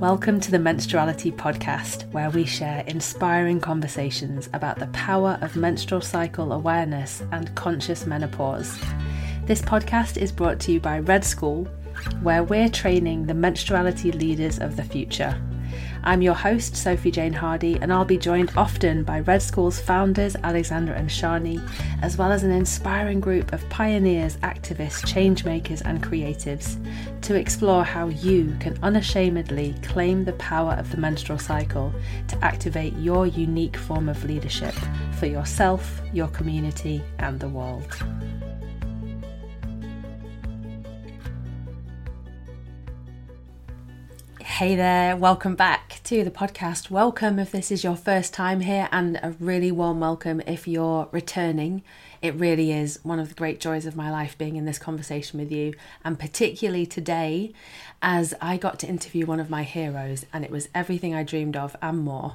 Welcome to the Menstruality Podcast, where we share inspiring conversations about the power of menstrual cycle awareness and conscious menopause. This podcast is brought to you by Red School, where we're training the menstruality leaders of the future. I'm your host, Sophie Jane Hardy, and I'll be joined often by Red School's founders, Alexandra and Sjanie, as well as an inspiring group of pioneers, activists, changemakers, and creatives to explore how you can unashamedly claim the power of the menstrual cycle to activate your unique form of leadership for yourself, your community, and the world. Hey there, welcome back to the podcast. Welcome if this is your first time here, and a really warm welcome if you're returning. It really is one of the great joys of my life being in this conversation with you, and particularly today, as I got to interview one of my heroes, and it was everything I dreamed of and more.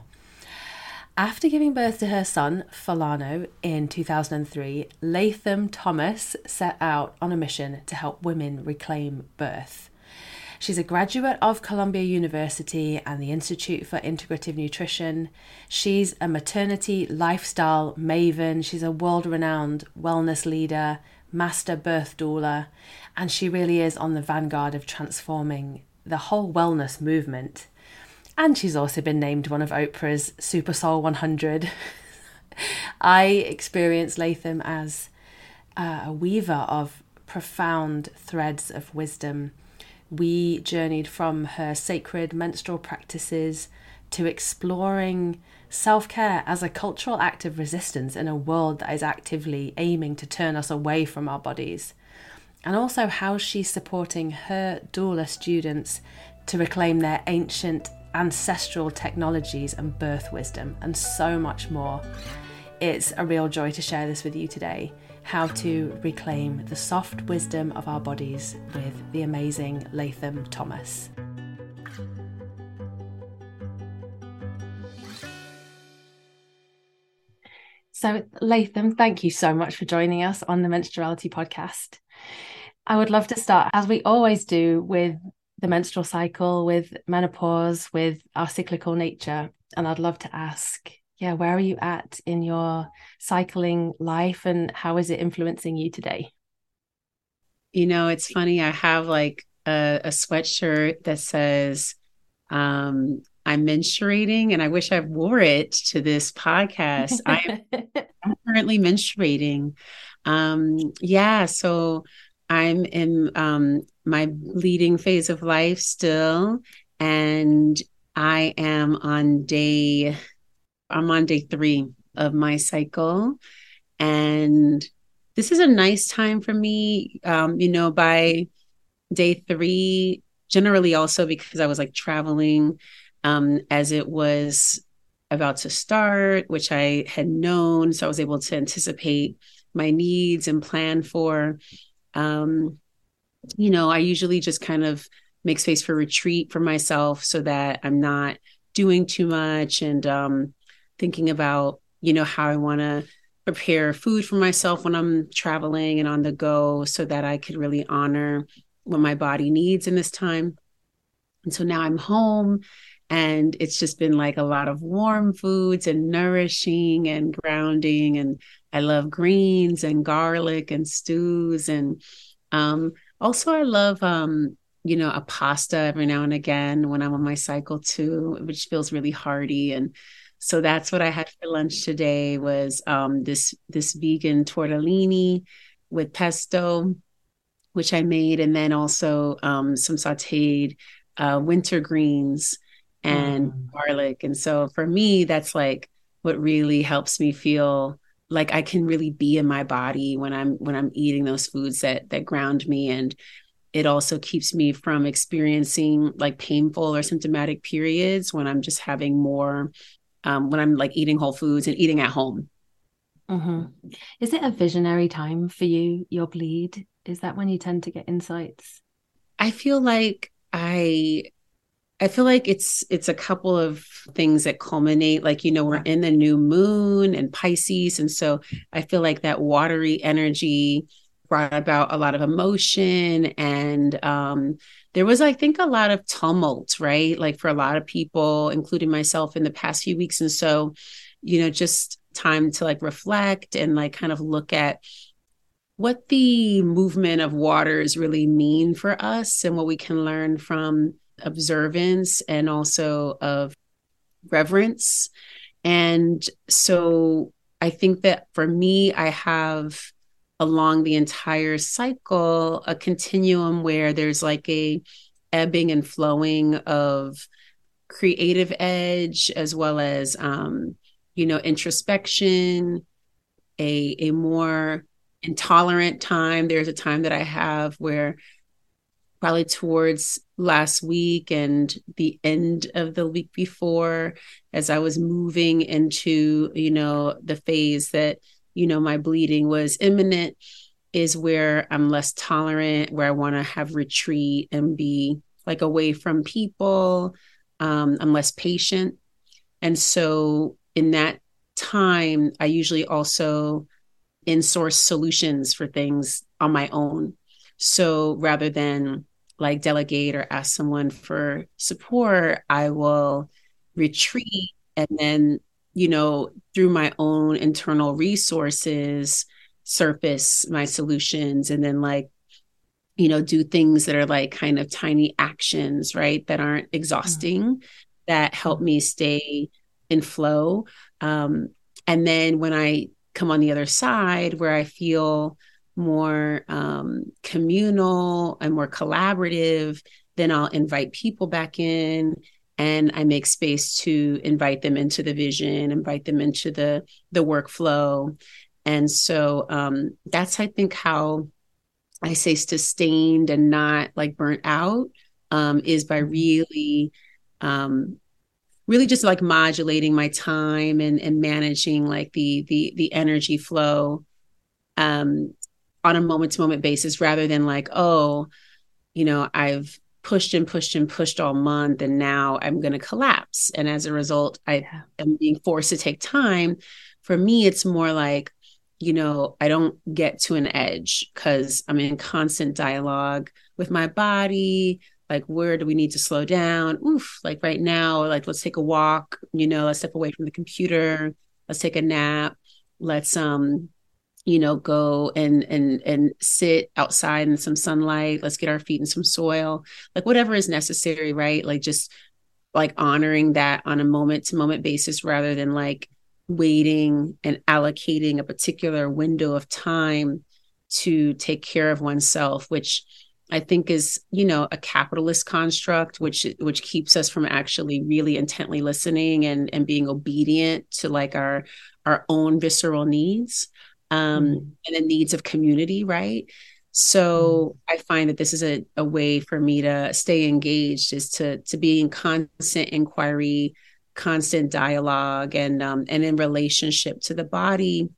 After giving birth to her son, Fulano, in 2003, Latham Thomas set out on a mission to help women reclaim birth. She's a graduate of Columbia University and the Institute for Integrative Nutrition. She's a maternity lifestyle maven. She's a world renowned wellness leader, master birth doula, and she really is on the vanguard of transforming the whole wellness movement. And she's also been named one of Oprah's Super Soul 100. I experience Latham as uh, a weaver of profound threads of wisdom we journeyed from her sacred menstrual practices to exploring self care as a cultural act of resistance in a world that is actively aiming to turn us away from our bodies. And also how she's supporting her doula students to reclaim their ancient ancestral technologies and birth wisdom, and so much more. It's a real joy to share this with you today how to reclaim the soft wisdom of our bodies with the amazing Latham Thomas. So, Latham, thank you so much for joining us on the Menstruality podcast. I would love to start, as we always do, with the menstrual cycle, with menopause, with our cyclical nature. And I'd love to ask yeah, where are you at in your cycling life and how is it influencing you today? You know, it's funny. I have like a, a sweatshirt that says, um, I'm menstruating and I wish I wore it to this podcast. I am currently menstruating. Um, yeah, so I'm in um, my bleeding phase of life still, and I am on day I'm on day three of my cycle. And this is a nice time for me. Um, you know, by day three, generally also because I was like traveling um, as it was about to start, which I had known. So I was able to anticipate my needs and plan for. Um, you know, I usually just kind of make space for retreat for myself so that I'm not doing too much and um, thinking about, you know, how I want to prepare food for myself when I'm traveling and on the go so that I could really honor what my body needs in this time. And so now I'm home and it's just been like a lot of warm foods and nourishing and grounding and I love greens and garlic and stews and um also I love um you know a pasta every now and again when I'm on my cycle too which feels really hearty and so that's what I had for lunch today was um, this this vegan tortellini with pesto, which I made, and then also um, some sautéed uh, winter greens and mm. garlic. And so for me, that's like what really helps me feel like I can really be in my body when I'm when I'm eating those foods that that ground me and it also keeps me from experiencing like painful or symptomatic periods when I'm just having more um, when I'm like eating whole foods and eating at home. Mm-hmm. Is it a visionary time for you, your bleed? Is that when you tend to get insights? I feel like I I feel like it's it's a couple of things that culminate like you know we're in the new moon and Pisces and so I feel like that watery energy brought about a lot of emotion and um, there was i think a lot of tumult right? Like for a lot of people including myself in the past few weeks. And so you know just time to like reflect and like kind of look at what the movement of waters really mean for us and what we can learn from observance and also of reverence. And so i think that for me i have along the entire cycle a continuum where there's like a ebbing and flowing of creative edge as well as um you know introspection a a more intolerant time. There's a time that i have where probably towards last week and the end of the week before as i was moving into you know the phase that you know my bleeding was imminent is where i'm less tolerant where i want to have retreat and be like away from people um, i'm less patient and so in that time, I usually also in-source solutions for things on my own. So rather than like delegate or ask someone for support, I will retreat and then, you know, through my own internal resources, surface my solutions and then like you know do things that are like kind of tiny actions right that aren't exhausting mm-hmm. that help me stay in flow. Um, and then when I come on the other side, where I feel more um, communal and more collaborative, then I'll invite people back in and I make space to invite them into the vision, invite them into the the workflow. And so um, that's I think how I say sustained and not like burnt out um, is by really um, really just like modulating my time and and managing like the the the energy flow um on a moment to moment basis rather than like oh you know i've pushed and pushed and pushed all month and now i'm going to collapse. And as a result i am being forced to take time. For me it's more like you know i don't get to an edge cuz i'm in constant dialogue with my body like where do we need to slow down? Oof like right now like let's take a walk you know let's step away from the computer let's take a nap let's um you know go and and and sit outside in some sunlight let's get our feet in some soil like whatever is necessary right? Like just like honoring that on a moment to moment basis rather than like waiting and allocating a particular window of time to take care of oneself which I think is, you know, a capitalist construct, which which keeps us from actually really intently listening and and being obedient to like our our own visceral needs um, mm-hmm. and the needs of community, right? So mm-hmm. I find that this is a, a way for me to stay engaged, is to to be in constant inquiry, constant dialogue, and um, and in relationship to the body.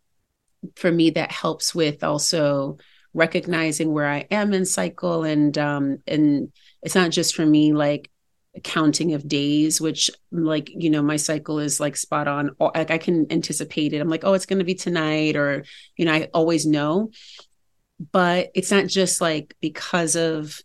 For me, that helps with also recognizing where I am in cycle and um and it's not just for me like counting of days which like you know my cycle is like spot on. Like I can anticipate it. I'm like oh it's going to be tonight or you know I always know. But it's not just like because of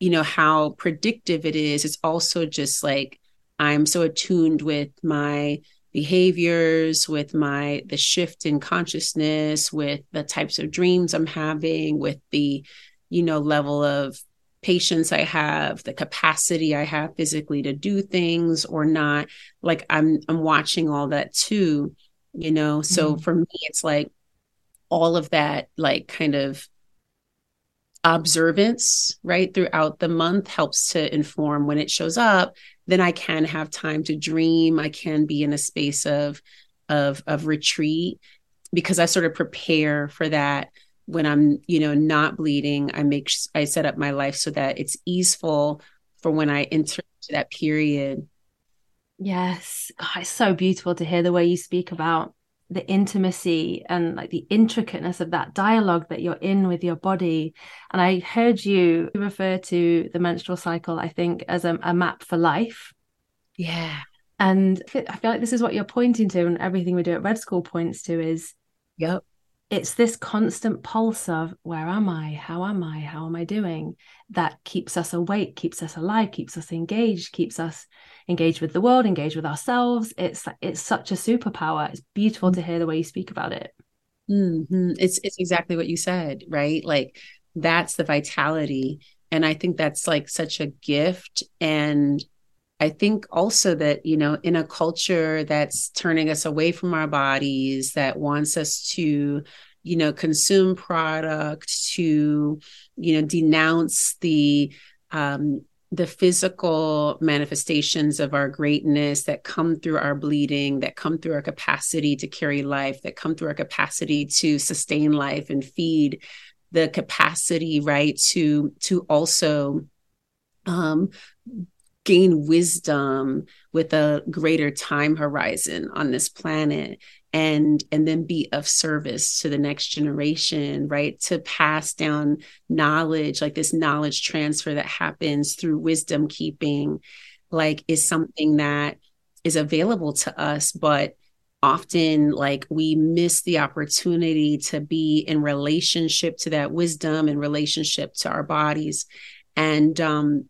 you know how predictive it is. It's also just like I'm so attuned with my behaviors with my the shift in consciousness with the types of dreams i'm having with the you know level of patience i have the capacity i have physically to do things or not like i'm i'm watching all that too you know? So mm-hmm. for me it's like all of that like kind of observance right throughout the month helps to inform when it shows up. Then i can have time to dream. I can be in a space of of of retreat because i sort of prepare for that when i'm you know not bleeding i make i set up my life so that it's easeful for when i enter that period. Yes. Oh, it's so beautiful to hear the way you speak about the intimacy and like the intricateness of that dialogue that you're in with your body. And i heard you refer to the menstrual cycle i think as a, a map for life. Yeah. And i feel like this is what you're pointing to and everything we do at red school points to is yep it's this constant pulse of where am I? How am I? How am I doing? That keeps us awake, keeps us alive, keeps us engaged, keeps us engaged with the world, engaged with ourselves. It's it's such a superpower. It's beautiful to hear the way you speak about it. Mm-hmm. It's it's exactly what you said, right? Like that's the vitality, and I think that's like such a gift. And I think also that you know, in a culture that's turning us away from our bodies, that wants us to you know consume product to you know denounce the um the physical manifestations of our greatness that come through our bleeding, that come through our capacity to carry life, that come through our capacity to sustain life and feed the capacity, right, to to also um, gain wisdom with a greater time horizon on this planet and and then be of service to the next generation right? To pass down knowledge like this knowledge transfer that happens through wisdom keeping like is something that is available to us but often like we miss the opportunity to be in relationship to that wisdom and relationship to our bodies. And um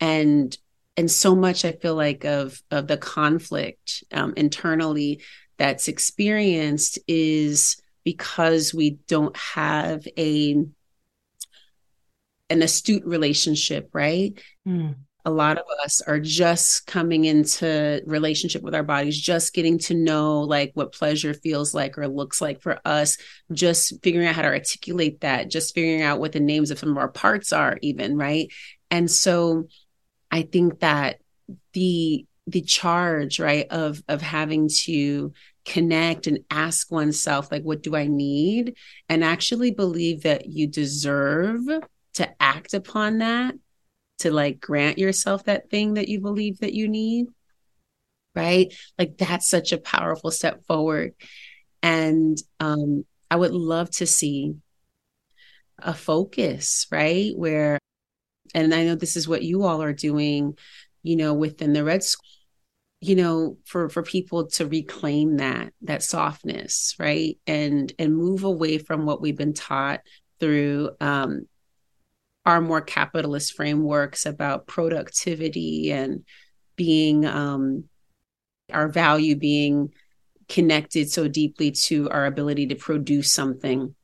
and and so much i feel like of of the conflict um, internally that's experienced is because we don't have a an astute relationship right mm. a lot of us are just coming into relationship with our bodies just getting to know like what pleasure feels like or looks like for us just figuring out how to articulate that just figuring out what the names of some of our parts are even right and so i think that the the charge right of of having to connect and ask oneself like what do i need? And actually believe that you deserve to act upon that to like grant yourself that thing that you believe that you need right? Like that's such a powerful step forward. And um i would love to see a focus right where and i know this is what you all are doing you know within the red school you know for for people to reclaim that that softness right? And and move away from what we've been taught through um our more capitalist frameworks about productivity and being um our value being connected so deeply to our ability to produce something.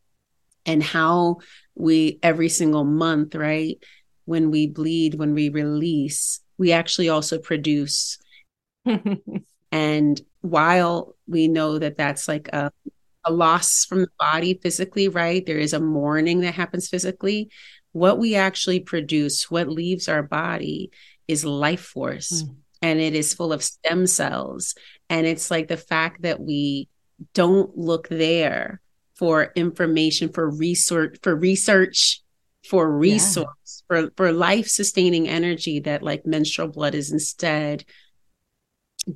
And how we every single month right when we bleed when we release we actually also produce and while we know that that's like a, a loss from the body physically, right? There is a mourning that happens physically. What we actually produce, what leaves our body, is life force. Mm. And it is full of stem cells. And it's like the fact that we don't look there for information, for research, for research, for resource, yeah. for, for life sustaining energy that like menstrual blood is instead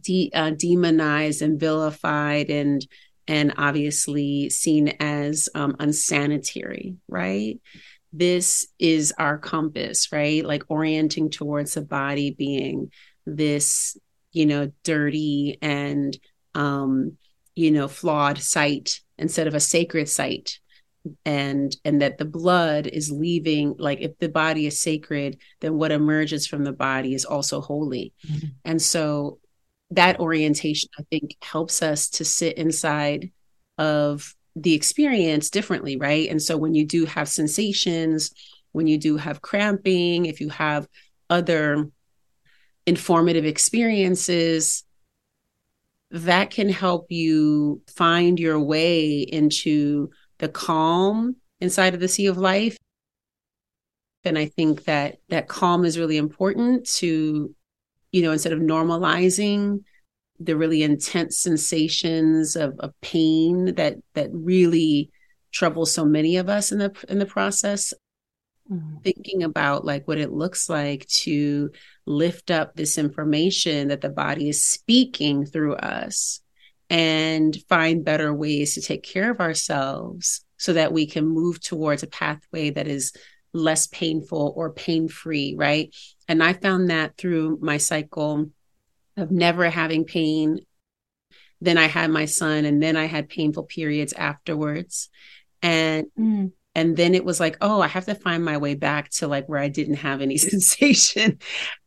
de- uh, demonized and vilified and and obviously seen as um, unsanitary, right? This is our compass, right? Like orienting towards the body being this, you know, dirty and, um, you know, flawed site instead of a sacred site and and that the blood is leaving like if the body is sacred then what emerges from the body is also holy mm-hmm. and so that orientation, I think, helps us to sit inside of the experience differently, right? And so when you do have sensations, when you do have cramping, if you have other informative experiences, that can help you find your way into the calm inside of the sea of life. And I think that that calm is really important to you know, instead of normalizing the really intense sensations of, of pain that that really trouble so many of us in the in the process mm-hmm. thinking about like what it looks like to lift up this information that the body is speaking through us and find better ways to take care of ourselves so that we can move towards a pathway that is less painful or pain free, right? And I found that through my cycle of never having pain then I had my son, and then I had painful periods afterwards. And mm. and then it was like, oh, I have to find my way back to like where I didn't have any sensation.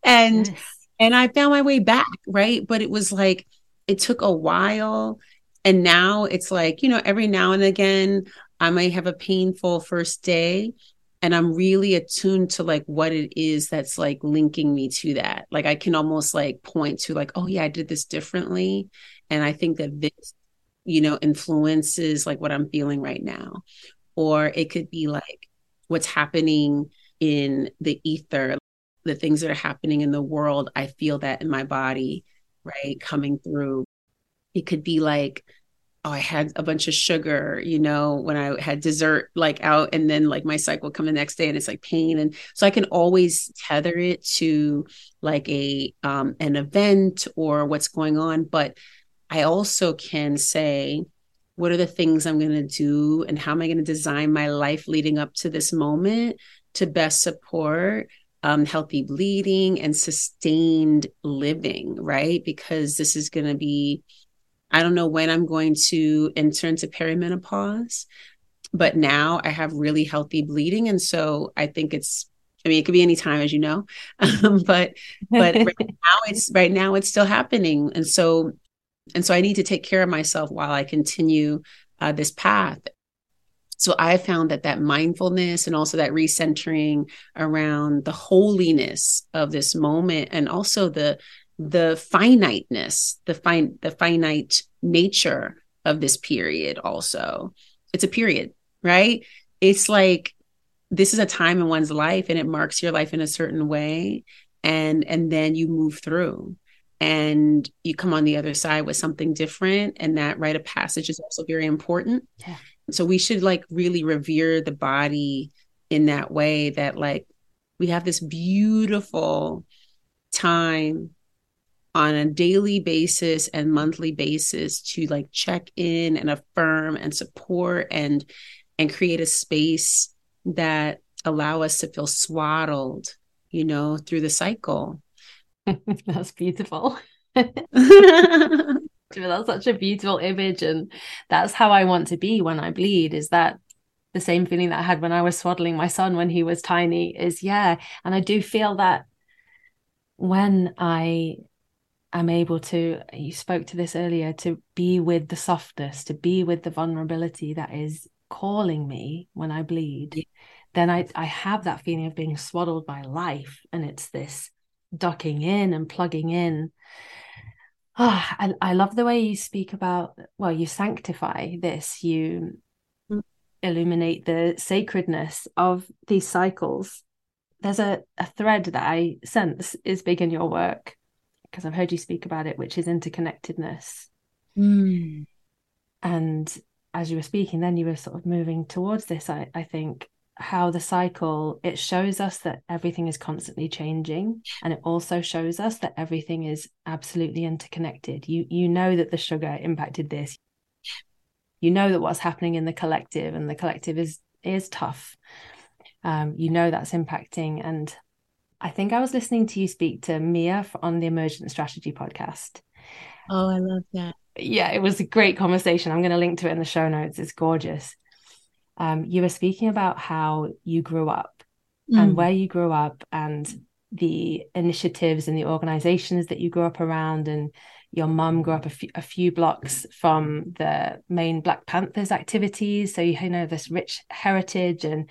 And yes. and I found my way back, right? But it was like it took a while. And now it's like, you know, every now and again, I might have a painful first day and I'm really attuned to like what it is that's like linking me to that. Like I can almost like point to like, oh yeah, I did this differently. And I think that this, you know, influences like what I'm feeling right now. Or it could be like what's happening in the ether, the things that are happening in the world. I feel that in my body, right? Coming through. It could be like oh, I had a bunch of sugar, you know, when I had dessert like out and then like my cycle come the next day and it's like pain. And so I can always tether it to like a um an event or what's going on. But I also can say, what are the things I'm gonna do and how am I gonna design my life leading up to this moment to best support um, healthy bleeding and sustained living, right? Because this is going to be I don't know when I'm going to enter into perimenopause, but now I have really healthy bleeding. And so I think it's, I mean, it could be any time, as you know, um, but, but right now it's, right now it's still happening. And so, and so I need to take care of myself while I continue uh, this path. So I found that that mindfulness and also that recentering around the holiness of this moment and also the the finiteness, the fine the finite nature of this period also. It's a period, right? It's like this is a time in one's life and it marks your life in a certain way and and then you move through and you come on the other side with something different and that rite of passage is also very important. Yeah. So we should like really revere the body in that way that like we have this beautiful time on a daily basis and monthly basis to like check in and affirm and support and and create a space that allow us to feel swaddled you know through the cycle. That's beautiful that's such a beautiful image and that's how i want to be when i bleed is that the same feeling that i had when i was swaddling my son when he was tiny is yeah and i do feel that when i am able to you spoke to this earlier to be with the softness to be with the vulnerability that is calling me when i bleed yeah. then i i have that feeling of being swaddled by life and it's this ducking in and plugging in oh, I, I love the way you speak about well you sanctify this you mm. illuminate the sacredness of these cycles there's a, a thread that i sense is big in your work because I've heard you speak about it, which is interconnectedness. Mm. And as you were speaking, then you were sort of moving towards this. I, I think how the cycle it shows us that everything is constantly changing and it also shows us that everything is absolutely interconnected you you know that the sugar impacted this you know that what's happening in the collective and the collective is is tough um, you know that's impacting and I think I was listening to you speak to Mia on the Emergent Strategy podcast. Oh, I love that. Yeah, it was a great conversation. I'm going to link to it in the show notes. It's gorgeous. Um, you were speaking about how you grew up mm. and where you grew up and the initiatives and the organizations that you grew up around and your mum grew up a few, a few blocks from the main black panthers activities so you know this rich heritage and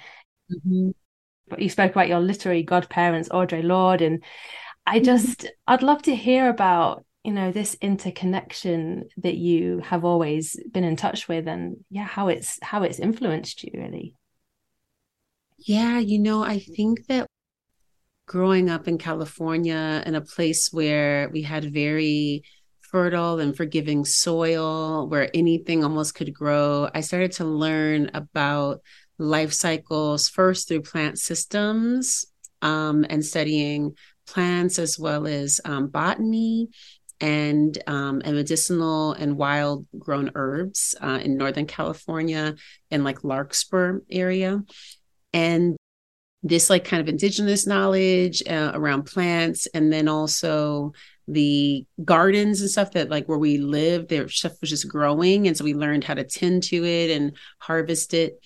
mm-hmm you spoke about your literary godparents, Audre Lorde, and I mm-hmm. just I'd love to hear about you know this interconnection that you have always been in touch with, and yeah, how it's how it's influenced you really. Yeah, you know, I think that growing up in California in a place where we had very fertile and forgiving soil where anything almost could grow, I started to learn about life cycles first through plant systems um, and studying plants as well as um, botany and um, and medicinal and wild grown herbs uh, in Northern California and like Larkspur area. And this like kind of indigenous knowledge uh, around plants and then also the gardens and stuff that like where we lived, their stuff was just growing. And so we learned how to tend to it and harvest it.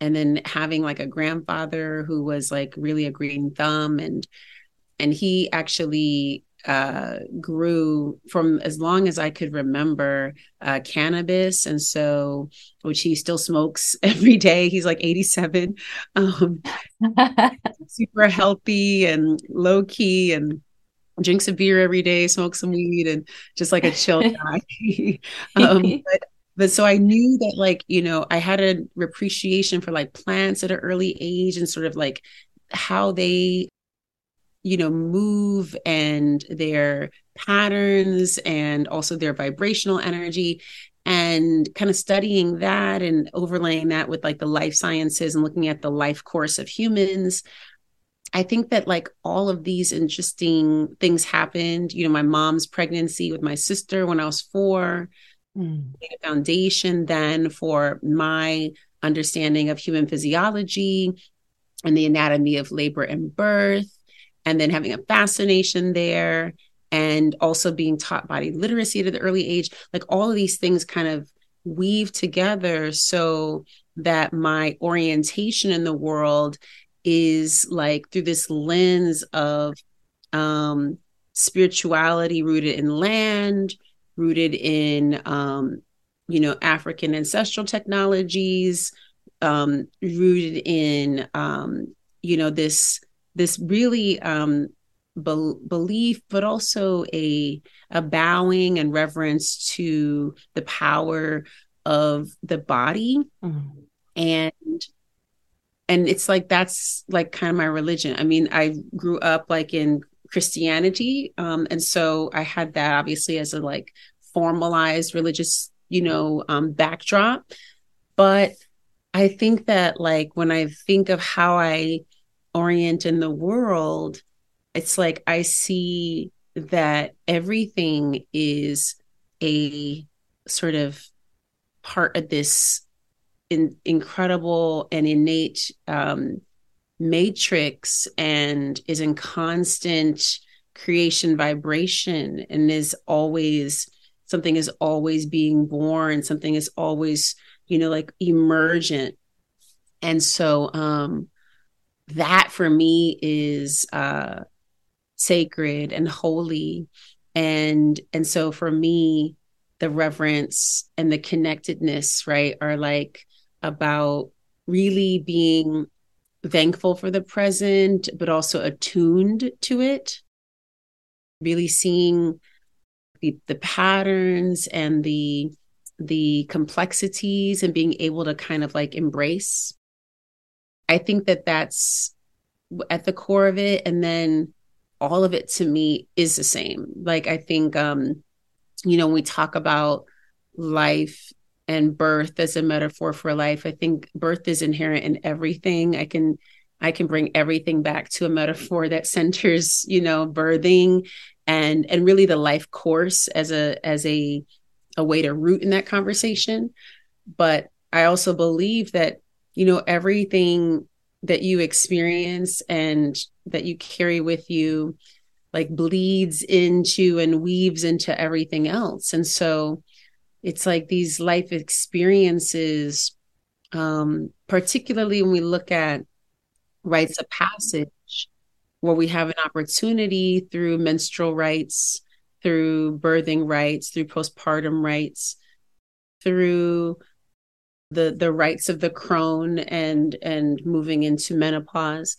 And then having like a grandfather who was like really a green thumb and and he actually uh, grew from as long as I could remember uh, cannabis. And so, which he still smokes every day. He's like 87, um, super healthy and low key and drinks a beer every day, smokes some weed, and just like a chill guy. um, but, but so I knew that, like, you know, I had an appreciation for like plants at an early age and sort of like how they you know move and their patterns and also their vibrational energy. And kind of studying that and overlaying that with like the life sciences and looking at the life course of humans i think that like all of these interesting things happened. You know my mom's pregnancy with my sister when i was 4 mm. a foundation then for my understanding of human physiology and the anatomy of labor and birth and then having a fascination there and also being taught body literacy at an early age. Like all of these things kind of weave together so that my orientation in the world is like through this lens of um spirituality rooted in land rooted in um you know african ancestral technologies um rooted in um you know this this really um, be- belief, but also a a bowing and reverence to the power of the body, mm-hmm. and and it's like that's like kind of my religion. I mean, I grew up like in Christianity, um, and so I had that obviously as a like formalized religious, you know, um, backdrop, but I think that like when I think of how I orient in the world, it's like I see that everything is a sort of part of this in, incredible and innate um, matrix and is in constant creation vibration and is always something is always being born something is always you know like emergent. And so um that for me is uh sacred and holy. And and so for me the reverence and the connectedness right are like about really being thankful for the present but also attuned to it. Really seeing the, the patterns and the the complexities and being able to kind of like embrace I think that that's at the core of it. And then all of it to me is the same. Like, I think, um, you know, when we talk about life and birth as a metaphor for life, I think birth is inherent in everything. I can, I can bring everything back to a metaphor that centers, you know, birthing and and really the life course as a as a a way to root in that conversation. But I also believe that you know, everything that you experience and that you carry with you like bleeds into and weaves into everything else. And so it's like these life experiences, um, particularly when we look at rites of passage, where we have an opportunity through menstrual rites, through birthing rites, through postpartum rites, through the the rites of the crone and and moving into menopause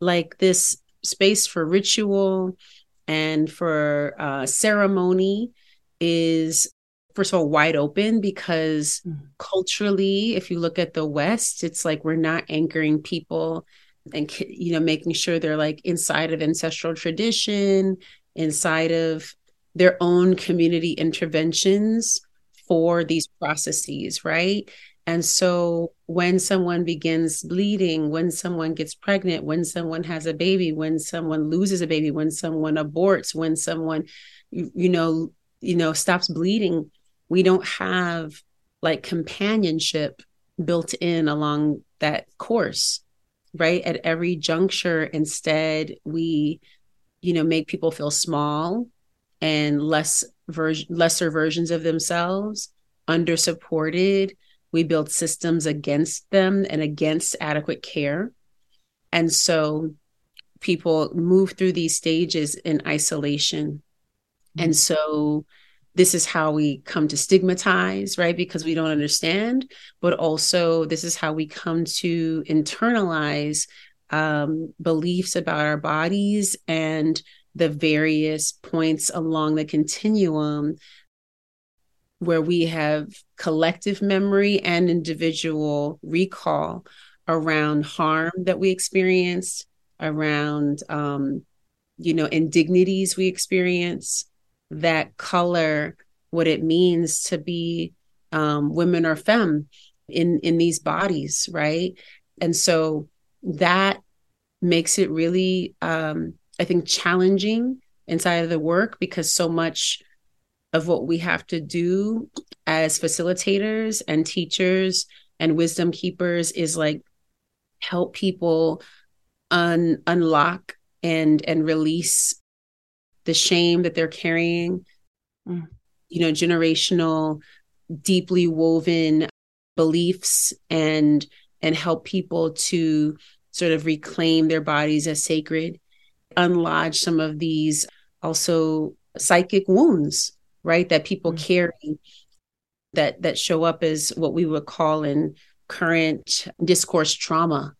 like this space for ritual and for uh, ceremony is first of all wide open because mm. culturally if you look at the west it's like we're not anchoring people and you know making sure they're like inside of ancestral tradition inside of their own community interventions for these processes right and so when someone begins bleeding, when someone gets pregnant, when someone has a baby, when someone loses a baby, when someone aborts, when someone you, you know, you know, stops bleeding, we don't have like companionship built in along that course, right? At every juncture, instead, we, you know, make people feel small and less ver- lesser versions of themselves, under supported. We build systems against them and against adequate care. And so people move through these stages in isolation. Mm-hmm. And so this is how we come to stigmatize, right? Because we don't understand, but also this is how we come to internalize um, beliefs about our bodies and the various points along the continuum where we have collective memory and individual recall around harm that we experienced, around, um, you know, indignities we experience that color what it means to be um, women or femme in in these bodies, right? And so that makes it really, um, I think, challenging inside of the work because so much of what we have to do as facilitators and teachers and wisdom keepers is like help people un- unlock and and release the shame that they're carrying mm. you know generational deeply woven beliefs and and help people to sort of reclaim their bodies as sacred unlodge some of these also psychic wounds right that people mm. carry that that show up as what we would call in current discourse trauma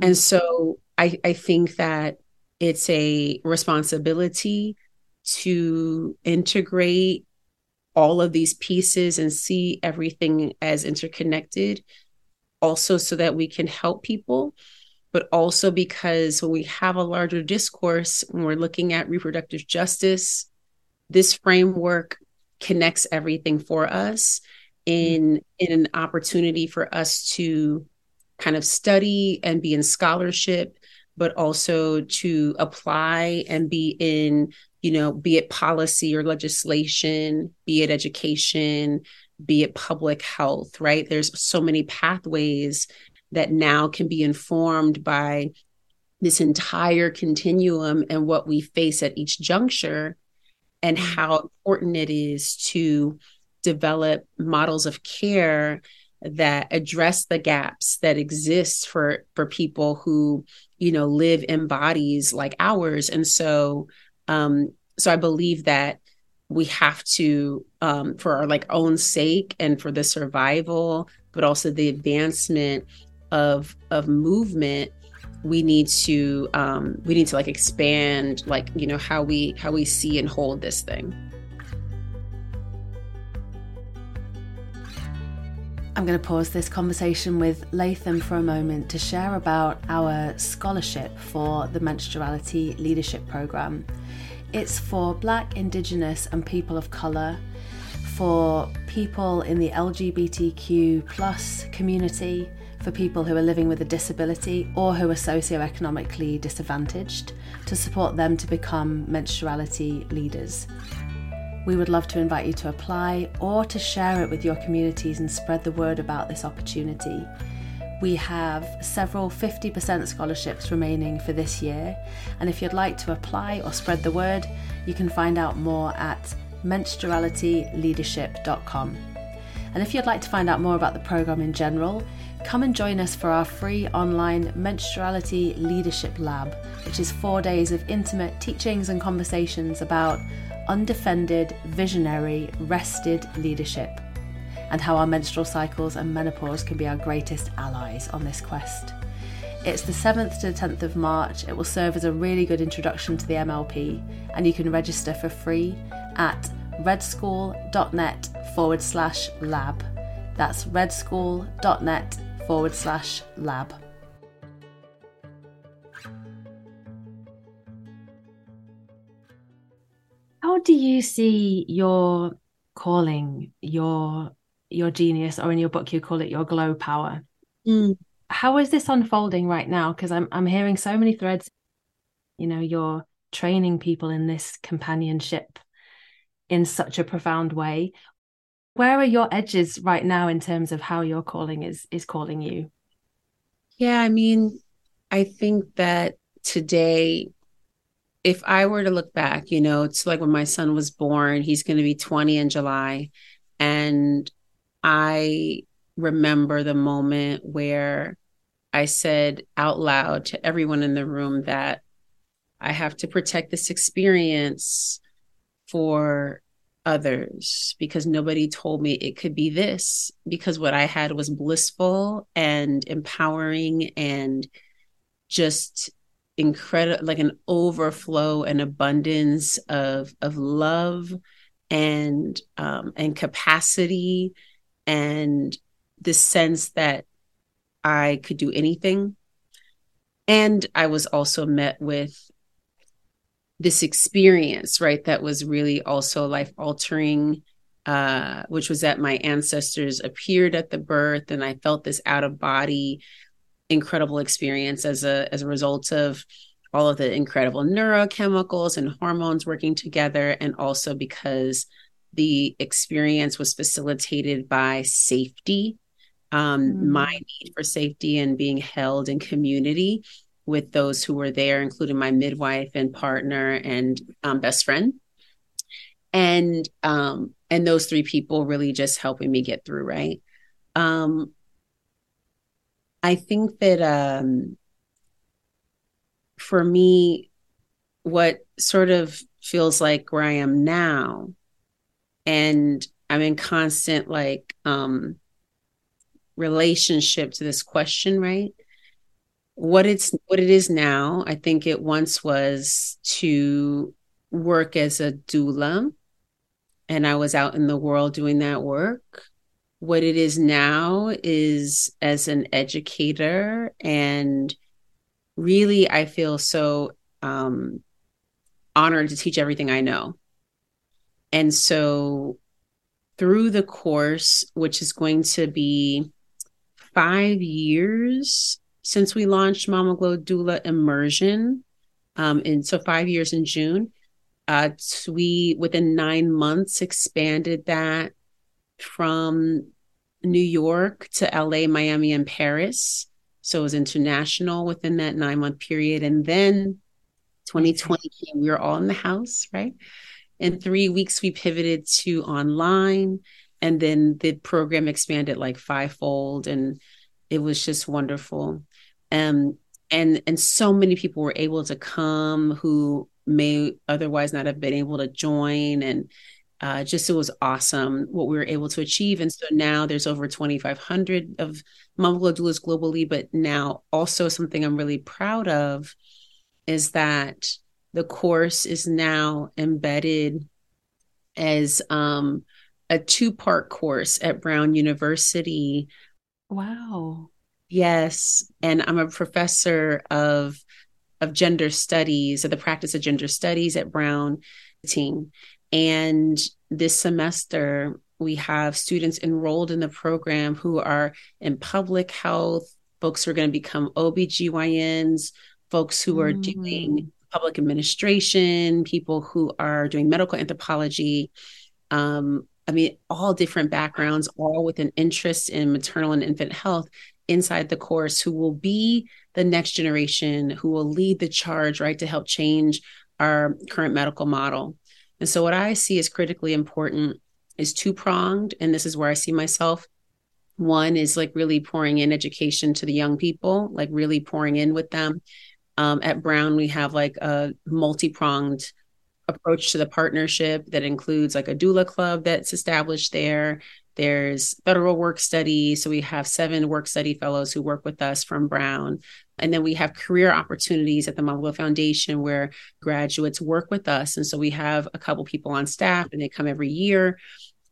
mm. and so i i think that it's a responsibility to integrate all of these pieces and see everything as interconnected also so that we can help people but also because when we have a larger discourse when we're looking at reproductive justice this framework connects everything for us in mm-hmm. in an opportunity for us to kind of study and be in scholarship but also to apply and be in, you know, be it policy or legislation, be it education, be it public health, right? There's so many pathways that now can be informed by this entire continuum and what we face at each juncture and mm-hmm. how important it is to develop models of care that address the gaps that exist for for people who you know live in bodies like ours and so um so i believe that we have to um for our like own sake and for the survival but also the advancement of of movement we need to um we need to like expand like you know how we how we see and hold this thing I'm going to pause this conversation with Latham for a moment to share about our scholarship for the Menstruality Leadership Programme. It's for Black, Indigenous, and people of colour, for people in the LGBTQ plus community, for people who are living with a disability or who are socioeconomically disadvantaged, to support them to become menstruality leaders. We would love to invite you to apply or to share it with your communities and spread the word about this opportunity. We have several 50% scholarships remaining for this year, and if you'd like to apply or spread the word, you can find out more at menstrualityleadership.com. And if you'd like to find out more about the programme in general, come and join us for our free online Menstruality Leadership Lab, which is four days of intimate teachings and conversations about undefended, visionary, rested leadership, and how our menstrual cycles and menopause can be our greatest allies on this quest. It's the 7th to the 10th of March. It will serve as a really good introduction to the MLP, and you can register for free at redschool.net forward slash lab. That's redschool.net forward slash lab. how do you see your calling, your your genius, or in your book you call it your glow power? Mm. How is this unfolding right now? Because I'm I'm hearing so many threads. You know, you're training people in this companionship in such a profound way. Where are your edges right now in terms of how your calling is is calling you? Yeah, I mean, I think that today if I were to look back, you know, it's like when my son was born, he's going to be 20 in July. And I remember the moment where I said out loud to everyone in the room that I have to protect this experience for others because nobody told me it could be this because what I had was blissful and empowering and just incredible like an overflow and abundance of of love and um and capacity and the sense that I could do anything. And I was also met with this experience, right? That was really also life altering, uh, which was that my ancestors appeared at the birth, and I felt this out of body incredible experience as a as a result of all of the incredible neurochemicals and hormones working together, and also because the experience was facilitated by safety, um, mm. my need for safety and being held in community with those who were there, including my midwife and partner and um, best friend. And um, and those three people really just helping me get through, right? Um, I think that um, for me, what sort of feels like where I am now, and I'm in constant like um, relationship to this question, right? What it's what it is now i think it once was to work as a doula and i was out in the world doing that work. What it is now is as an educator and really i feel so um, honored to teach everything i know. And so through the course which is going to be five years since we launched Mama Glow Doula Immersion, um, so five years in June. Uh, we within nine months expanded that from New York to LA, Miami, and Paris. So it was international within that nine month period. And then 2020 came, we were all in the house, right? In three weeks, we pivoted to online. And then the program expanded like fivefold. And it was just wonderful um, and and so many people were able to come who may otherwise not have been able to join. And uh, just it was awesome what we were able to achieve. And so now there's over 2500 of glow doulas globally. But now also something i'm really proud of is that the course is now embedded as um, a two part course at brown university. Wow Yes, and I'm a professor of of gender studies, of the practice of gender studies at Brown team. And this semester, we have students enrolled in the program who are in public health, folks who are going to become OBGYNs, folks who are mm. doing public administration, people who are doing medical anthropology. Um, I mean, all different backgrounds, all with an interest in maternal and infant health inside the course who will be the next generation who will lead the charge, right, to help change our current medical model. And so, what I see is critically important is two pronged. And this is where I see myself. One is like really pouring in education to the young people, like really pouring in with them. Um, at Brown, we have like a multi pronged approach to the partnership that includes like a doula club that's established there there's federal work study. So we have seven work study fellows who work with us from Brown. And then we have career opportunities at the Mama Foundation where graduates work with us. And so we have a couple people on staff and they come every year.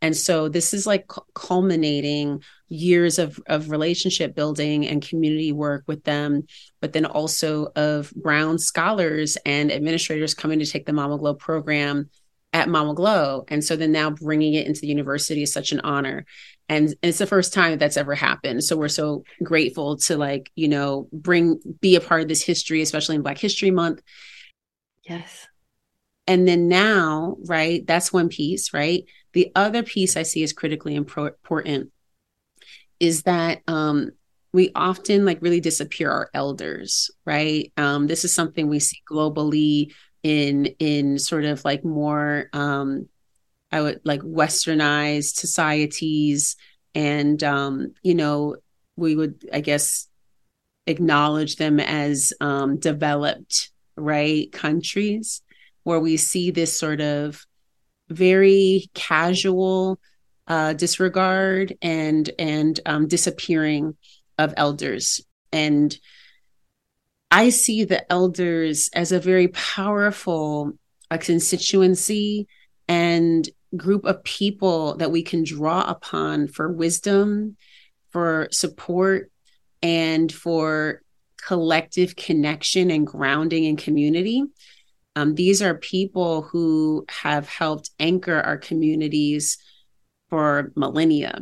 And so this is like culminating years of, of relationship building and community work with them, but then also of Brown scholars and administrators coming to take the Mama Glow program at Mama Glow. And so then now bringing it into the university is such an honor. And, and it's the first time that that's ever happened. So we're so grateful to like, you know, bring, be a part of this history, especially in Black History Month. Yes. And then now, right, that's one piece, right? The other piece I see is critically important is that um, we often like really disappear our elders, right? Um, this is something we see globally in in sort of like more um I would like westernized societies and um you know we would I guess acknowledge them as um developed right countries where we see this sort of very casual uh, disregard and and um, disappearing of elders. And i see the elders as a very powerful a constituency and group of people that we can draw upon for wisdom for support and for collective connection and grounding in community um, these are people who have helped anchor our communities for millennia.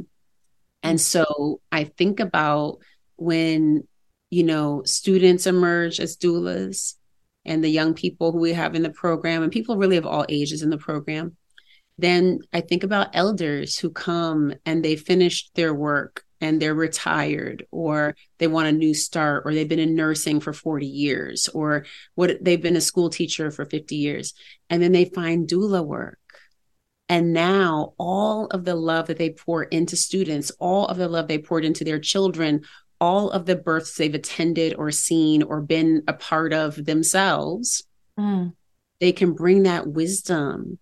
And so I think about when, you know, students emerge as doulas and the young people who we have in the program and people really of all ages in the program. Then I think about elders who come and they finished their work and they're retired or they want a new start or they've been in nursing for 40 years or what they've been a school teacher for 50 years and then they find doula work and now all of the love that they pour into students, all of the love they poured into their children, all of the births they've attended or seen or been a part of themselves, mm. they can bring that wisdom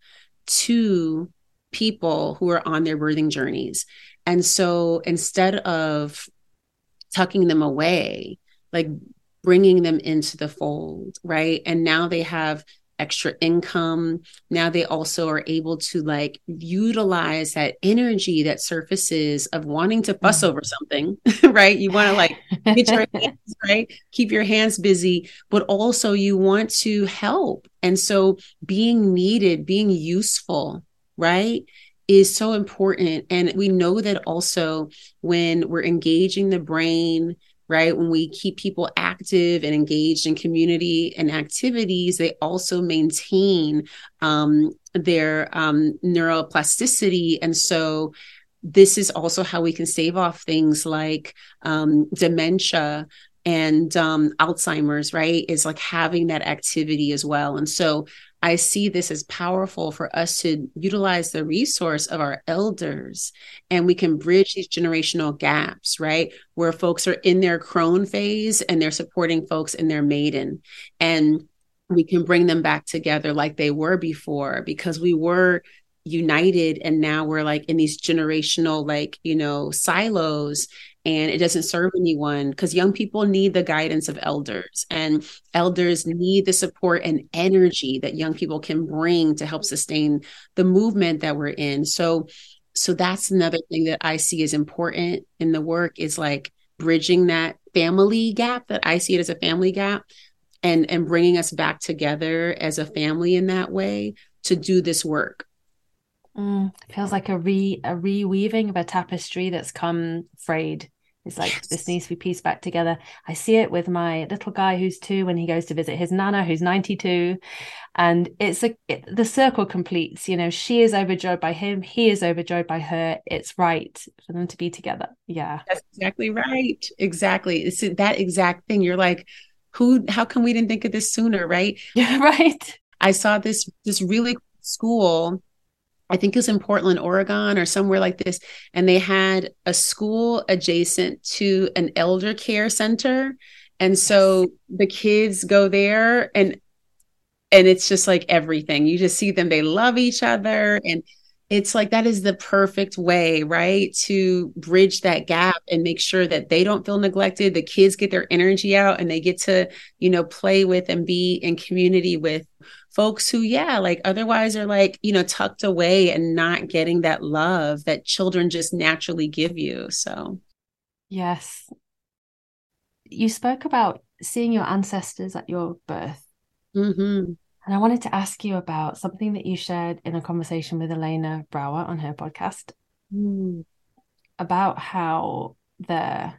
to people who are on their birthing journeys. And so instead of tucking them away, like bringing them into the fold, right? And now they have extra income. Now they also are able to like utilize that energy that surfaces of wanting to fuss mm-hmm. over something, right? You want to like get your hands, right? Keep your hands busy, but also you want to help. And so being needed, being useful, right? Is so important. And we know that also when we're engaging the brain, right? When we keep people active and engaged in community and activities, they also maintain um, their um, neuroplasticity. And so, this is also how we can save off things like um, dementia and um, Alzheimer's, right? Is like having that activity as well. And so I see this as powerful for us to utilize the resource of our elders and we can bridge these generational gaps, right? Where folks are in their crone phase and they're supporting folks in their maiden. And we can bring them back together like they were before because we were united and now we're like in these generational like you know silos and it doesn't serve anyone because young people need the guidance of elders and elders need the support and energy that young people can bring to help sustain the movement that we're in so so that's another thing that i see is important in the work is like bridging that family gap that i see it as a family gap and and bringing us back together as a family in that way to do this work Mm, feels like a re a reweaving of a tapestry that's come frayed. It's like yes. this needs to be pieced back together. I see it with my little guy who's two when he goes to visit his nana who's 92 and it's a it, the circle completes you know she is overjoyed by him he is overjoyed by her. It's right for them to be together. Yeah. That's exactly right. Exactly. It's that exact thing. You're like who how come we didn't think of this sooner right? Yeah right. I saw this this really school I think it was in Portland, Oregon, or somewhere like this. And they had a school adjacent to an elder care center. And so the kids go there and and it's just like everything. You just see them, they love each other. And it's like that is the perfect way, right? To bridge that gap and make sure that they don't feel neglected. The kids get their energy out and they get to, you know, play with and be in community with folks who, yeah, like otherwise are like, you know, tucked away and not getting that love that children just naturally give you. So, yes. You spoke about seeing your ancestors at your birth. Mm-hmm. And I wanted to ask you about something that you shared in a conversation with Elena Brower on her podcast mm. about how the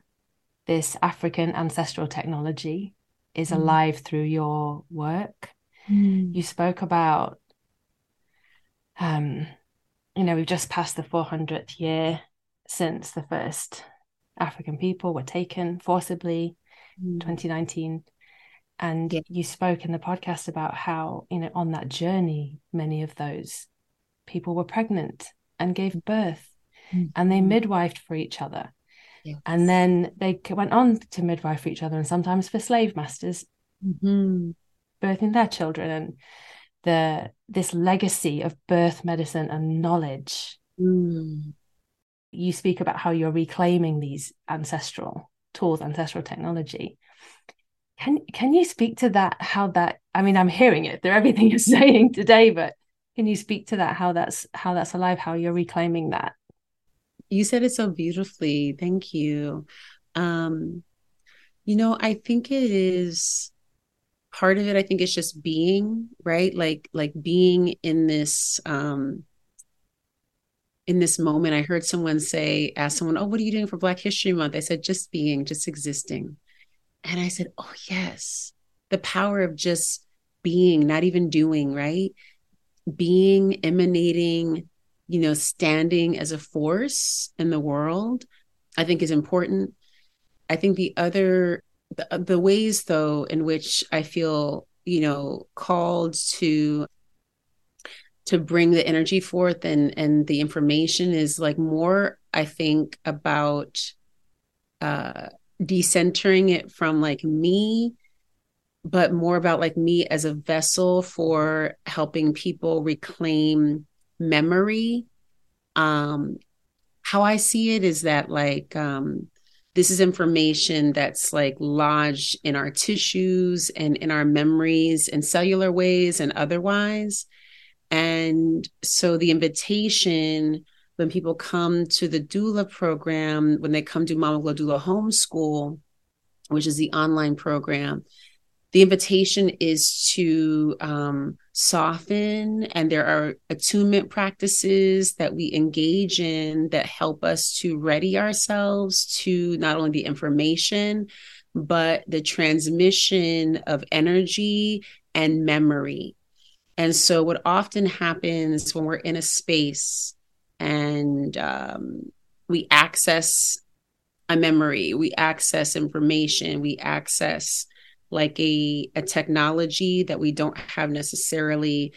this African ancestral technology is mm. alive through your work. Mm. You spoke about um you know, we've just passed the 400th year since the first African people were taken forcibly, 2019. And yeah. you spoke in the podcast about how, you know, on that journey, many of those people were pregnant and gave birth mm-hmm. and they midwifed for each other. Yes. And then they went on to midwife for each other and sometimes for slave masters, mm-hmm. Birthing their children. And the this legacy of birth medicine and knowledge. Mm. You speak about how you're reclaiming these ancestral tools, ancestral technology. Can can you speak to that? How that? I mean, I'm hearing it through everything you're saying today, but can you speak to that? How that's how that's alive? How you're reclaiming that? You said it so beautifully. Thank you. Um, you know, I think it is part of it. I think is just being right, like like being in this um, in this moment. I heard someone say, ask someone, "Oh, what are you doing for Black History Month?" I said, "Just being, just existing." And I said, Oh, yes, the power of just being, not even doing, right? Being, emanating, you know, standing as a force in the world, I think is important. I think the other, the, the ways though, in which I feel, you know, called to to bring the energy forth and and the information is like more i think about uh decentering it from like me but more about like me as a vessel for helping people reclaim memory. Um how i see it is that like um this is information that's like lodged in our tissues and in our memories in cellular ways and otherwise. And so the invitation when people come to the doula program, when they come to Mama Glow Doula Homeschool, which is the online program, the invitation is to um, soften, and there are attunement practices that we engage in that help us to ready ourselves to not only the information, but the transmission of energy and memory. And so, what often happens when we're in a space and um, we access a memory, we access information, we access like a, a technology that we don't have necessarily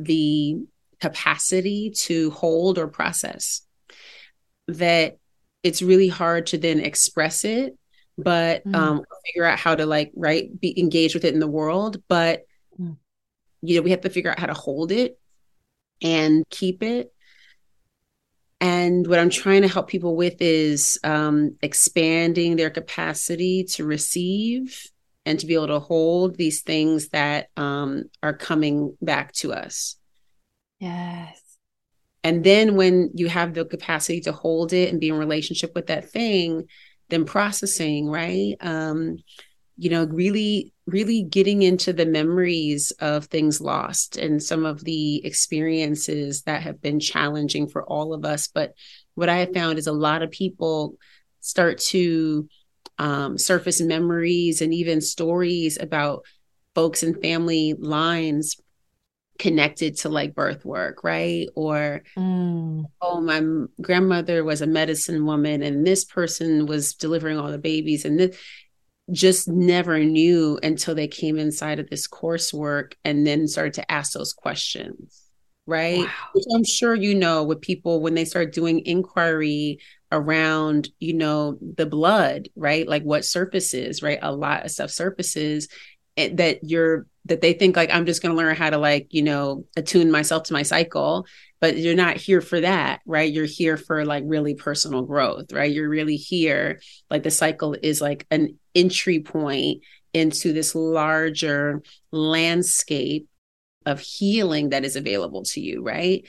the capacity to hold or process. That it's really hard to then express it, but mm. um, figure out how to like right be engaged with it in the world. But mm. you know, we have to figure out how to hold it and keep it and what I'm trying to help people with is um, expanding their capacity to receive and to be able to hold these things that um, are coming back to us. Yes. And then when you have the capacity to hold it and be in relationship with that thing, then processing, right? Um, you know, really, really getting into the memories of things lost and some of the experiences that have been challenging for all of us. But what I have found is a lot of people start to um, surface memories and even stories about folks and family lines connected to like birth work, right? Or, mm. oh, my grandmother was a medicine woman and this person was delivering all the babies. And this, just never knew until they came inside of this coursework and then started to ask those questions right wow. which i'm sure you know with people when they start doing inquiry around you know the blood right? Like what surfaces right? A lot of stuff surfaces eh, that you're that they think like i'm just going to learn how to like you know attune myself to my cycle. But you're not here for that right? You're here for like really personal growth right? You're really here like the cycle is like an entry point into this larger landscape of healing that is available to you right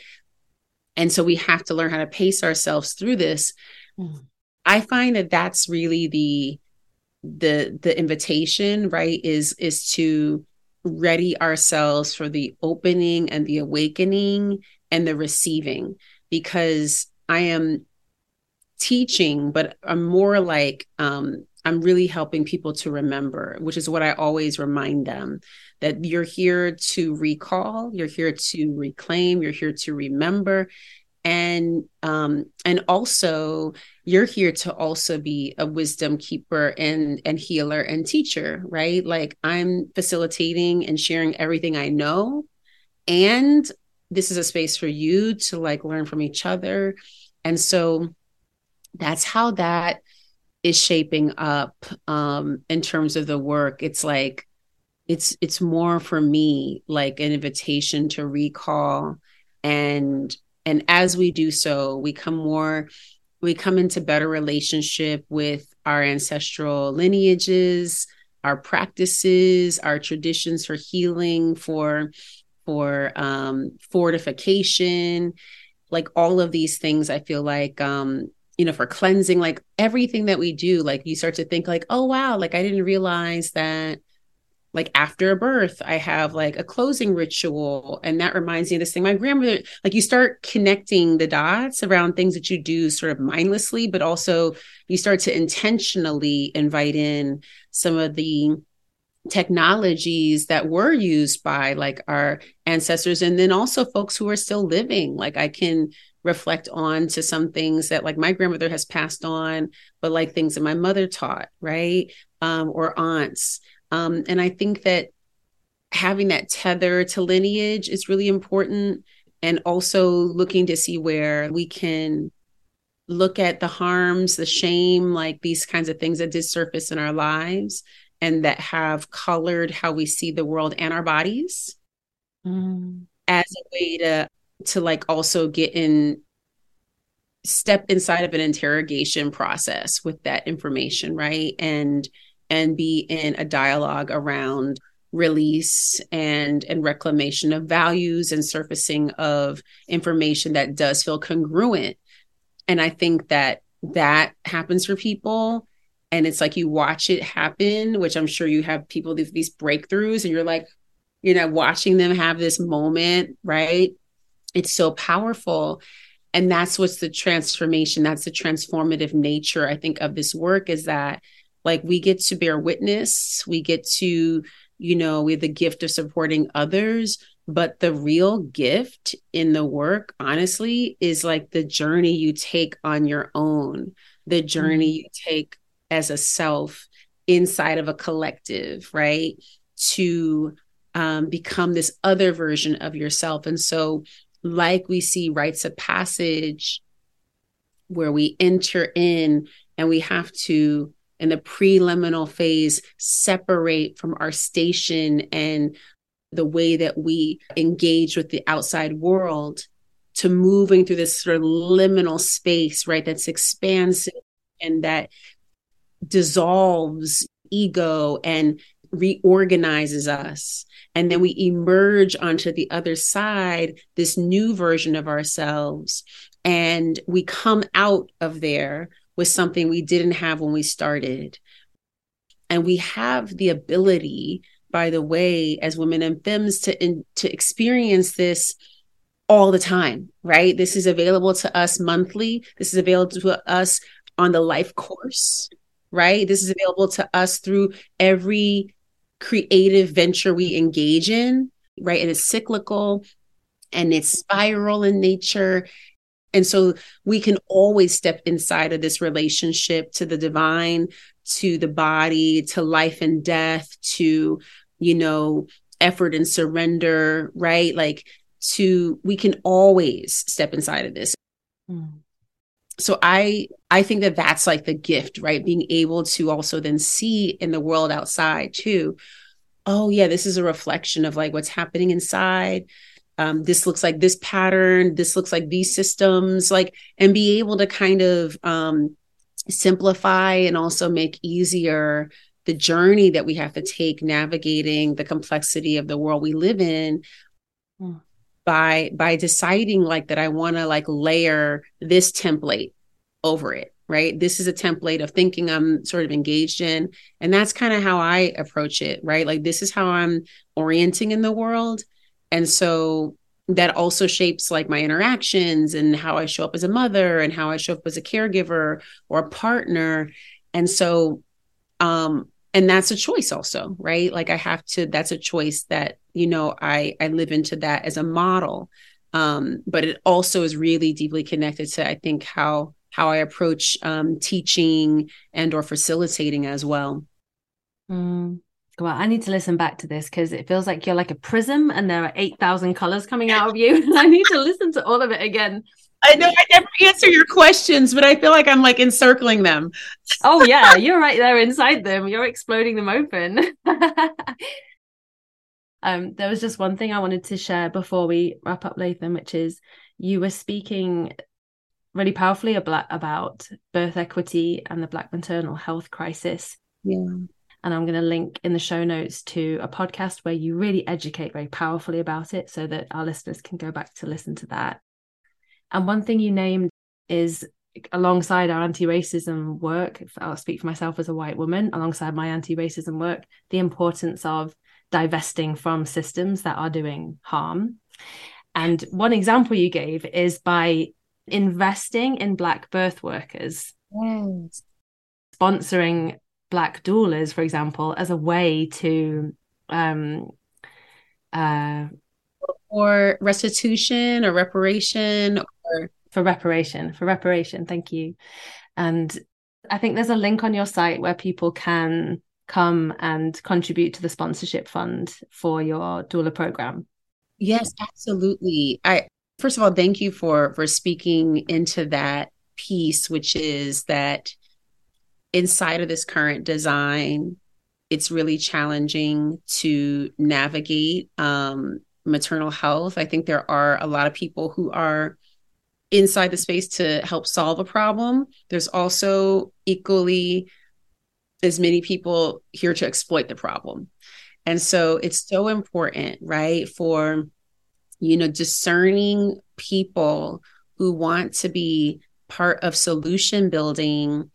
and so we have to learn how to pace ourselves through this mm. i find that that's really the the the invitation right is is to ready ourselves for the opening and the awakening and the receiving because I am teaching, but I'm more like um, I'm really helping people to remember, which is what I always remind them that you're here to recall, you're here to reclaim, you're here to remember. and um and also you're here to also be a wisdom keeper and and healer and teacher right? Like i'm facilitating and sharing everything i know. And this is a space for you to like learn from each other. And so that's how that is shaping up um in terms of the work. It's like it's it's more for me like an invitation to recall. And and as we do so we come more we come into better relationship with our ancestral lineages our practices our traditions for healing for for um, fortification. Like all of these things i feel like um, you know for cleansing like everything that we do like you start to think like oh wow like i didn't realize that like after a birth i have like a closing ritual and that reminds me of this thing. My grandmother like you start connecting the dots around things that you do sort of mindlessly but also you start to intentionally invite in some of the technologies that were used by like our ancestors and then also folks who are still living. Like i can reflect on to some things that like my grandmother has passed on but like things that my mother taught right? Um, or aunts um, and I think that having that tether to lineage is really important. And also looking to see where we can look at the harms, the shame, like these kinds of things that did surface in our lives and that have colored how we see the world and our bodies mm. as a way to to like also get in step inside of an interrogation process with that information right and and be in a dialogue around release and and reclamation of values and surfacing of information that does feel congruent. And i think that that happens for people and it's like you watch it happen which i'm sure you have people these, these breakthroughs and you're like you know watching them have this moment right? It's so powerful. And that's what's the transformation that's the transformative nature i think of this work is that like we get to bear witness we get to you know we have the gift of supporting others but the real gift in the work honestly is like the journey you take on your own the journey mm-hmm. you take as a self inside of a collective right to um, become this other version of yourself and so like we see rites of passage where we enter in and we have to in the preliminal phase separate from our station and the way that we engage with the outside world to moving through this sort of liminal space, right? That's expansive and that dissolves ego and reorganizes us. And then we emerge onto the other side, this new version of ourselves. And we come out of there was something we didn't have when we started. And we have the ability, by the way, as women and femmes to, in, to experience this all the time, right? This is available to us monthly. This is available to us on the life course, right? This is available to us through every creative venture we engage in, right? And it's cyclical and it's spiral in nature and so we can always step inside of this relationship to the divine, to the body, to life and death, to, you know, effort and surrender, right? Like to, we can always step inside of this. Mm. So I I think that that's like the gift, right? Being able to also then see in the world outside too. Oh yeah, this is a reflection of like what's happening inside um, this looks like this pattern this looks like these systems like and be able to kind of um, simplify and also make easier the journey that we have to take navigating the complexity of the world we live in mm. by by deciding like that i want to like layer this template over it right this is a template of thinking i'm sort of engaged in and that's kind of how i approach it right like this is how i'm orienting in the world and so that also shapes like my interactions and how I show up as a mother and how I show up as a caregiver or a partner. And so, um, and that's a choice also, right? Like I have to, that's a choice that, you know, I, I live into that as a model. Um, but it also is really deeply connected to, I think, how how I approach um, teaching and or facilitating as well. Mm. Well, I need to listen back to this because it feels like you're like a prism and there are 8,000 colors coming out of you. I need to listen to all of it again. I know I never answer your questions, but I feel like I'm like encircling them. oh, yeah, you're right there inside them. You're exploding them open. um, there was just one thing I wanted to share before we wrap up, Latham, which is you were speaking really powerfully about, about birth equity and the Black maternal health crisis. Yeah. And I'm going to link in the show notes to a podcast where you really educate very powerfully about it so that our listeners can go back to listen to that. And one thing you named is alongside our anti-racism work, I'll speak for myself as a white woman, alongside my anti-racism work, the importance of divesting from systems that are doing harm. And one example you gave is by investing in black birth workers. Yes. Sponsoring black doulas, for example, as a way to um, uh, or restitution or reparation or for reparation for reparation thank you. And i think there's a link on your site where people can come and contribute to the sponsorship fund for your doula program. Yes absolutely. I first of all thank you for for speaking into that piece which is that inside of this current design, it's really challenging to navigate um, maternal health. I think there are a lot of people who are inside the space to help solve a problem. There's also equally as many people here to exploit the problem. And so it's so important, right, for you know discerning people who want to be part of solution building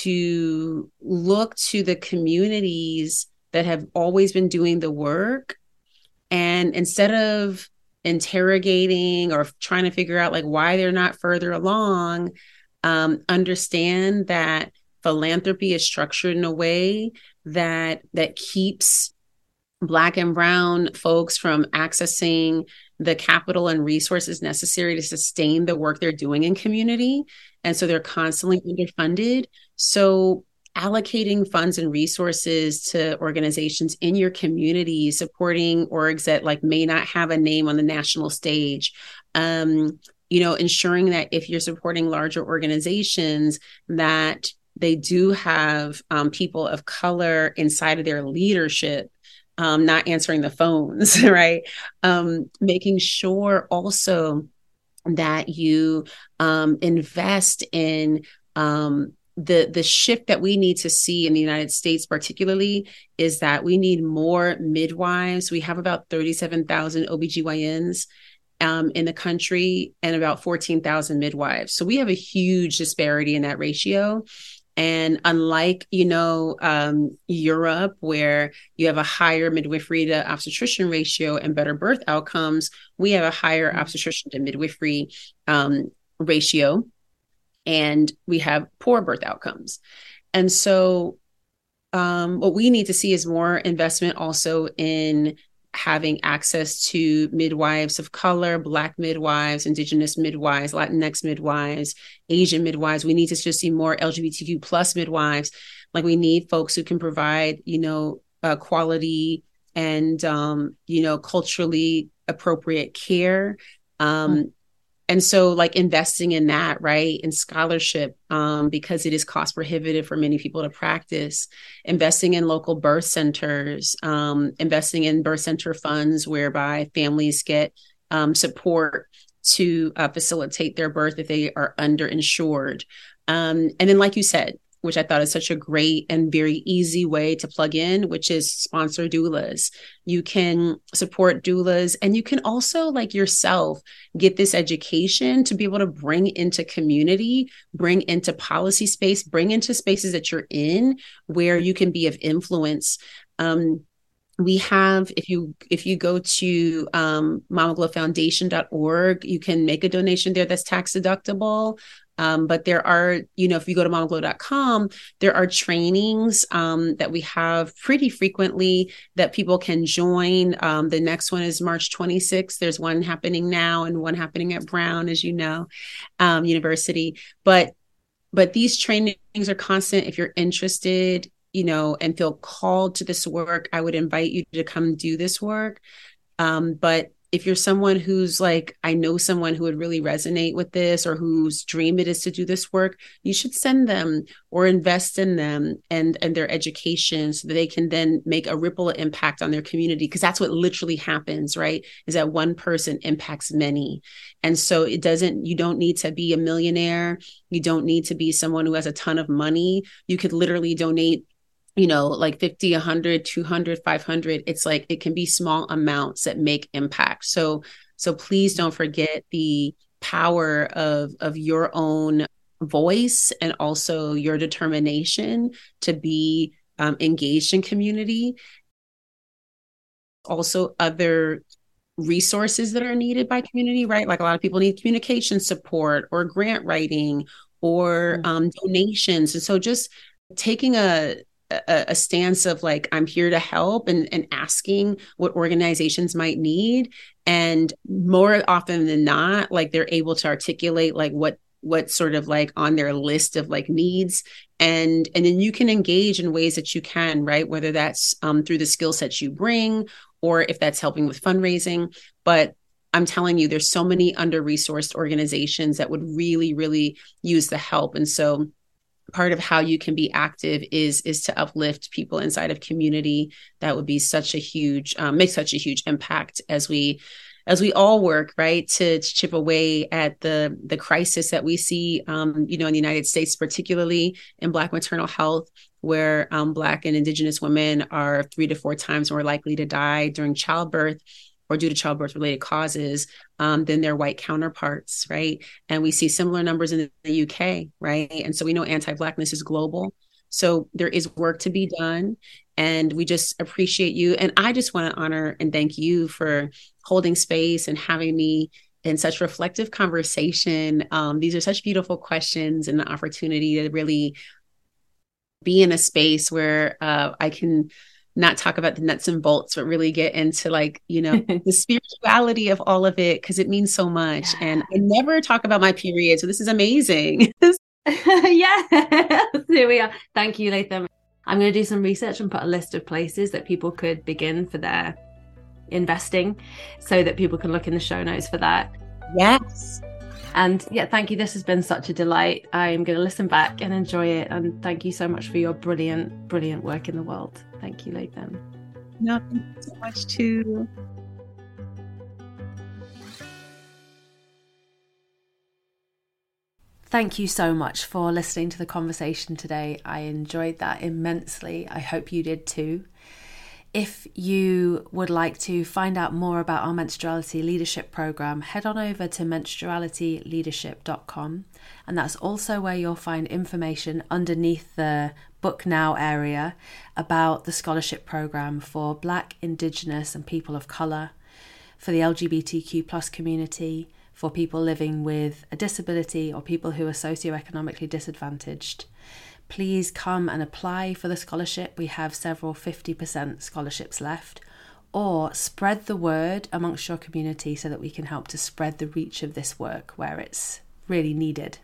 to look to the communities that have always been doing the work. And instead of interrogating or trying to figure out like why they're not further along um, understand that philanthropy is structured in a way that that keeps black and brown folks from accessing the capital and resources necessary to sustain the work they're doing in community. And so they're constantly underfunded so, allocating funds and resources to organizations in your community, supporting orgs that like may not have a name on the national stage. Um, you know, ensuring that if you're supporting larger organizations, that they do have um, people of color inside of their leadership um, not answering the phones, right? Um, making sure also that you um, invest in um, the the shift that we need to see in the United States particularly is that we need more midwives. We have about 37,000 OBGYNs um, in the country and about 14,000 midwives. So we have a huge disparity in that ratio. And unlike, you know, um, Europe, where you have a higher midwifery to obstetrician ratio and better birth outcomes, we have a higher mm-hmm. obstetrician to midwifery um, ratio and we have poor birth outcomes. And so, um, what we need to see is more investment also in having access to midwives of color, Black midwives, Indigenous midwives, Latinx midwives, Asian midwives. We need to just see more LGBTQ plus midwives. Like we need folks who can provide, you know, uh, quality and um, you know culturally appropriate care. Um, mm and so like investing in that right in scholarship um, because it is cost prohibitive for many people to practice investing in local birth centers um, investing in birth center funds whereby families get um, support to uh, facilitate their birth if they are underinsured. Um, and then like you said which I thought is such a great and very easy way to plug in, which is sponsor doulas. You can support doulas and you can also, like yourself, get this education to be able to bring into community, bring into policy space, bring into spaces that you're in where you can be of influence. Um, we have if you if you go to um, you can make a donation there that's tax deductible Um, but there are, you know, if you go to mamaglow.com, there are trainings um, that we have pretty frequently that people can join. Um, the next one is March 26th. There's one happening now and one happening at Brown, as you know, um, University. But but these trainings are constant. If you're interested, you know, and feel called to this work, I would invite you to come do this work. Um, but if you're someone who's like, I know someone who would really resonate with this or whose dream it is to do this work, you should send them or invest in them and and their education so that they can then make a ripple impact on their community. Because that's what literally happens, right? Is that one person impacts many. And so it doesn't, you don't need to be a millionaire. You don't need to be someone who has a ton of money. You could literally donate you know like 50 100 200 500 it's like it can be small amounts that make impact. So so please don't forget the power of of your own voice and also your determination to be um, engaged in community. Also other resources that are needed by community right? Like a lot of people need communication support or grant writing or mm. um, donations. And so just taking a a, a, stance of like i'm here to help and, and asking what organizations might need. And more often than not like they're able to articulate like what what sort of like on their list of like needs. And and then you can engage in ways that you can right? Whether that's um, through the skill sets you bring or if that's helping with fundraising. But i'm telling you there's so many under resourced organizations that would really really use the help. And so part of how you can be active is is to uplift people inside of community. That would be such a huge um, make such a huge impact as we as we all work right to, to chip away at the the crisis that we see um, you know in the united states particularly in black maternal health where um, black and indigenous women are three to four times more likely to die during childbirth or due to childbirth related causes um, than their white counterparts, right? And we see similar numbers in the UK, right? And so we know anti Blackness is global. So there is work to be done. And we just appreciate you. And I just want to honor and thank you for holding space and having me in such reflective conversation. Um, these are such beautiful questions and the opportunity to really be in a space where uh, I can not talk about the nuts and bolts, but really get into like, you know, the spirituality of all of it because it means so much. Yeah. And I never talk about my period. So this is amazing. yeah, here we are. Thank you, Latham. I'm going to do some research and put a list of places that people could begin for their investing so that people can look in the show notes for that. Yes. And yeah, thank you. This has been such a delight. I'm going to listen back and enjoy it. And thank you so much for your brilliant, brilliant work in the world. Thank you, Latham. No, thank you so much too. Thank you so much for listening to the conversation today. I enjoyed that immensely. I hope you did too. If you would like to find out more about our menstruality leadership program, head on over to menstrualityleadership.com. And that's also where you'll find information underneath the book now area about the scholarship program for Black, Indigenous, and people of colour, for the LGBTQ plus community, for people living with a disability or people who are socioeconomically disadvantaged please come and apply for the scholarship. We have several 50% scholarships left. Or spread the word amongst your community so that we can help to spread the reach of this work where it's really needed.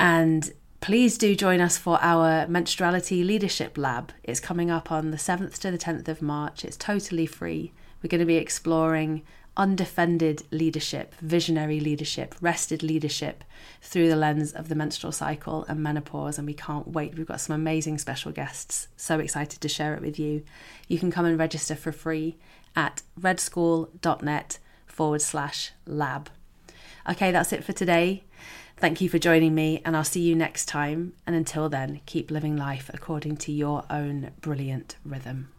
And please do join us for our Menstruality Leadership Lab. It's coming up on the 7th to the 10th of March. It's totally free. We're going to be exploring undefended leadership, visionary leadership, rested leadership through the lens of the menstrual cycle and menopause. And we can't wait. We've got some amazing special guests. So excited to share it with you. You can come and register for free at redschool.net forward slash lab. Okay, that's it for today. Thank you for joining me, and I'll see you next time. And until then, keep living life according to your own brilliant rhythm.